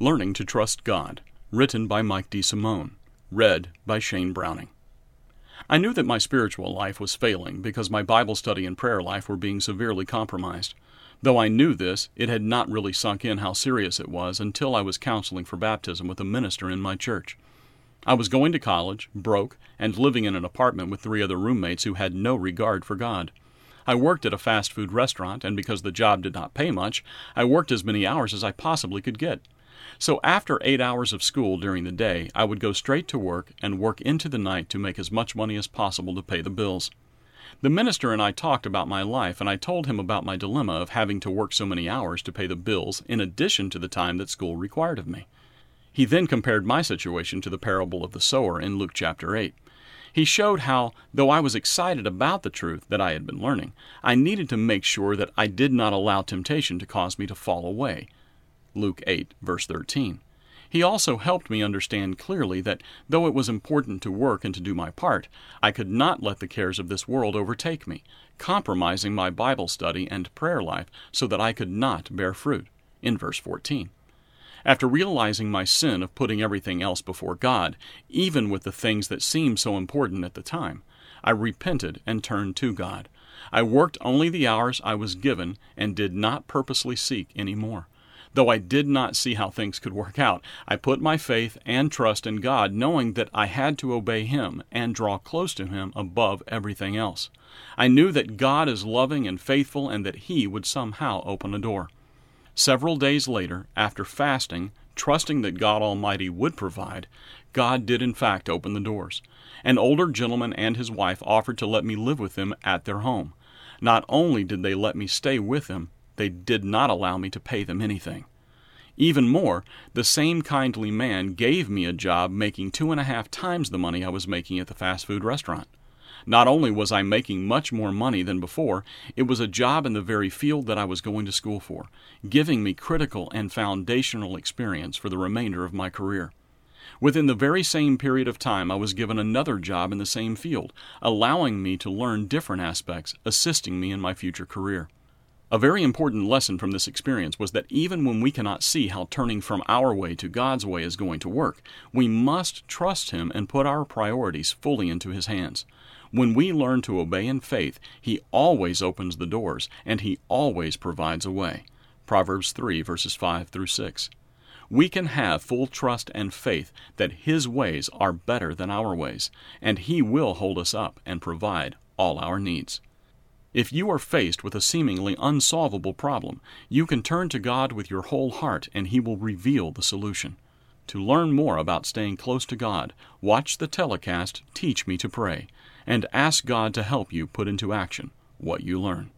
Learning to Trust God, written by Mike DeSimone, read by Shane Browning. I knew that my spiritual life was failing because my Bible study and prayer life were being severely compromised. Though I knew this, it had not really sunk in how serious it was until I was counseling for baptism with a minister in my church. I was going to college, broke, and living in an apartment with three other roommates who had no regard for God. I worked at a fast food restaurant, and because the job did not pay much, I worked as many hours as I possibly could get. So after eight hours of school during the day, I would go straight to work and work into the night to make as much money as possible to pay the bills. The minister and I talked about my life, and I told him about my dilemma of having to work so many hours to pay the bills in addition to the time that school required of me. He then compared my situation to the parable of the sower in Luke chapter 8. He showed how, though I was excited about the truth that I had been learning, I needed to make sure that I did not allow temptation to cause me to fall away. Luke 8, verse 13. He also helped me understand clearly that though it was important to work and to do my part, I could not let the cares of this world overtake me, compromising my Bible study and prayer life so that I could not bear fruit. In verse 14. After realizing my sin of putting everything else before God, even with the things that seemed so important at the time, I repented and turned to God. I worked only the hours I was given and did not purposely seek any more. Though I did not see how things could work out, I put my faith and trust in God, knowing that I had to obey Him and draw close to Him above everything else. I knew that God is loving and faithful and that He would somehow open a door. Several days later, after fasting, trusting that God Almighty would provide, God did in fact open the doors. An older gentleman and his wife offered to let me live with them at their home. Not only did they let me stay with them, they did not allow me to pay them anything. Even more, the same kindly man gave me a job making two and a half times the money I was making at the fast food restaurant. Not only was I making much more money than before, it was a job in the very field that I was going to school for, giving me critical and foundational experience for the remainder of my career. Within the very same period of time, I was given another job in the same field, allowing me to learn different aspects, assisting me in my future career. A very important lesson from this experience was that even when we cannot see how turning from our way to God's way is going to work, we must trust Him and put our priorities fully into His hands. When we learn to obey in faith, He always opens the doors and He always provides a way. Proverbs 3 verses 5 through 6. We can have full trust and faith that His ways are better than our ways, and He will hold us up and provide all our needs. If you are faced with a seemingly unsolvable problem, you can turn to God with your whole heart and He will reveal the solution. To learn more about staying close to God, watch the telecast Teach Me to Pray and ask God to help you put into action what you learn.